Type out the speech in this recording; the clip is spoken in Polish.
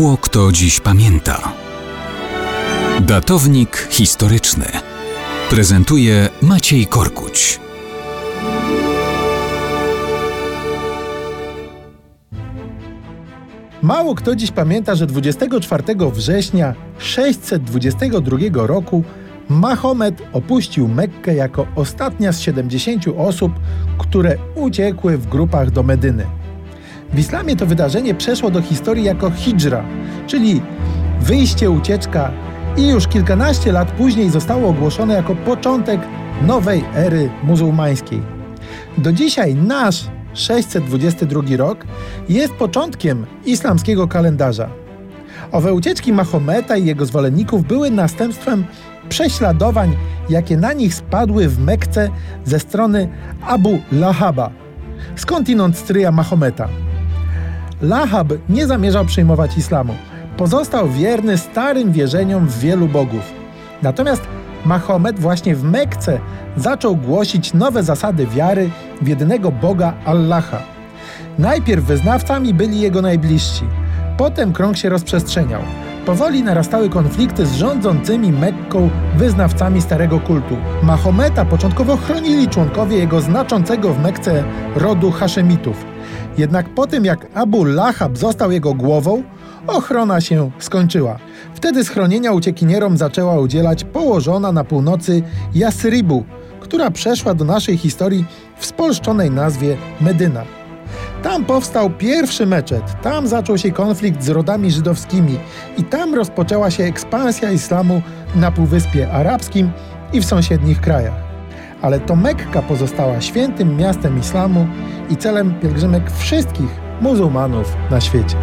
Mało kto dziś pamięta. Datownik historyczny prezentuje Maciej Korkuć. Mało kto dziś pamięta, że 24 września 622 roku Mahomet opuścił Mekkę jako ostatnia z 70 osób, które uciekły w grupach do Medyny. W islamie to wydarzenie przeszło do historii jako hijra, czyli wyjście, ucieczka i już kilkanaście lat później zostało ogłoszone jako początek nowej ery muzułmańskiej. Do dzisiaj nasz 622 rok jest początkiem islamskiego kalendarza. Owe ucieczki Mahometa i jego zwolenników były następstwem prześladowań, jakie na nich spadły w Mekce ze strony Abu Lahaba, skądinąd stryja Mahometa. Lahab nie zamierzał przyjmować islamu. Pozostał wierny starym wierzeniom w wielu bogów. Natomiast Mahomet właśnie w Mekce zaczął głosić nowe zasady wiary w jedynego Boga Allaha. Najpierw wyznawcami byli jego najbliżsi, potem krąg się rozprzestrzeniał. Powoli narastały konflikty z rządzącymi Mekką wyznawcami starego kultu. Mahometa początkowo chronili członkowie jego znaczącego w Mekce rodu Haszemitów. Jednak po tym jak Abu Lahab został jego głową, ochrona się skończyła. Wtedy schronienia uciekinierom zaczęła udzielać położona na północy Jasrybu, która przeszła do naszej historii w spolszczonej nazwie Medyna. Tam powstał pierwszy meczet, tam zaczął się konflikt z rodami żydowskimi i tam rozpoczęła się ekspansja islamu na Półwyspie Arabskim i w sąsiednich krajach. Ale to Mekka pozostała świętym miastem islamu i celem pielgrzymek wszystkich muzułmanów na świecie.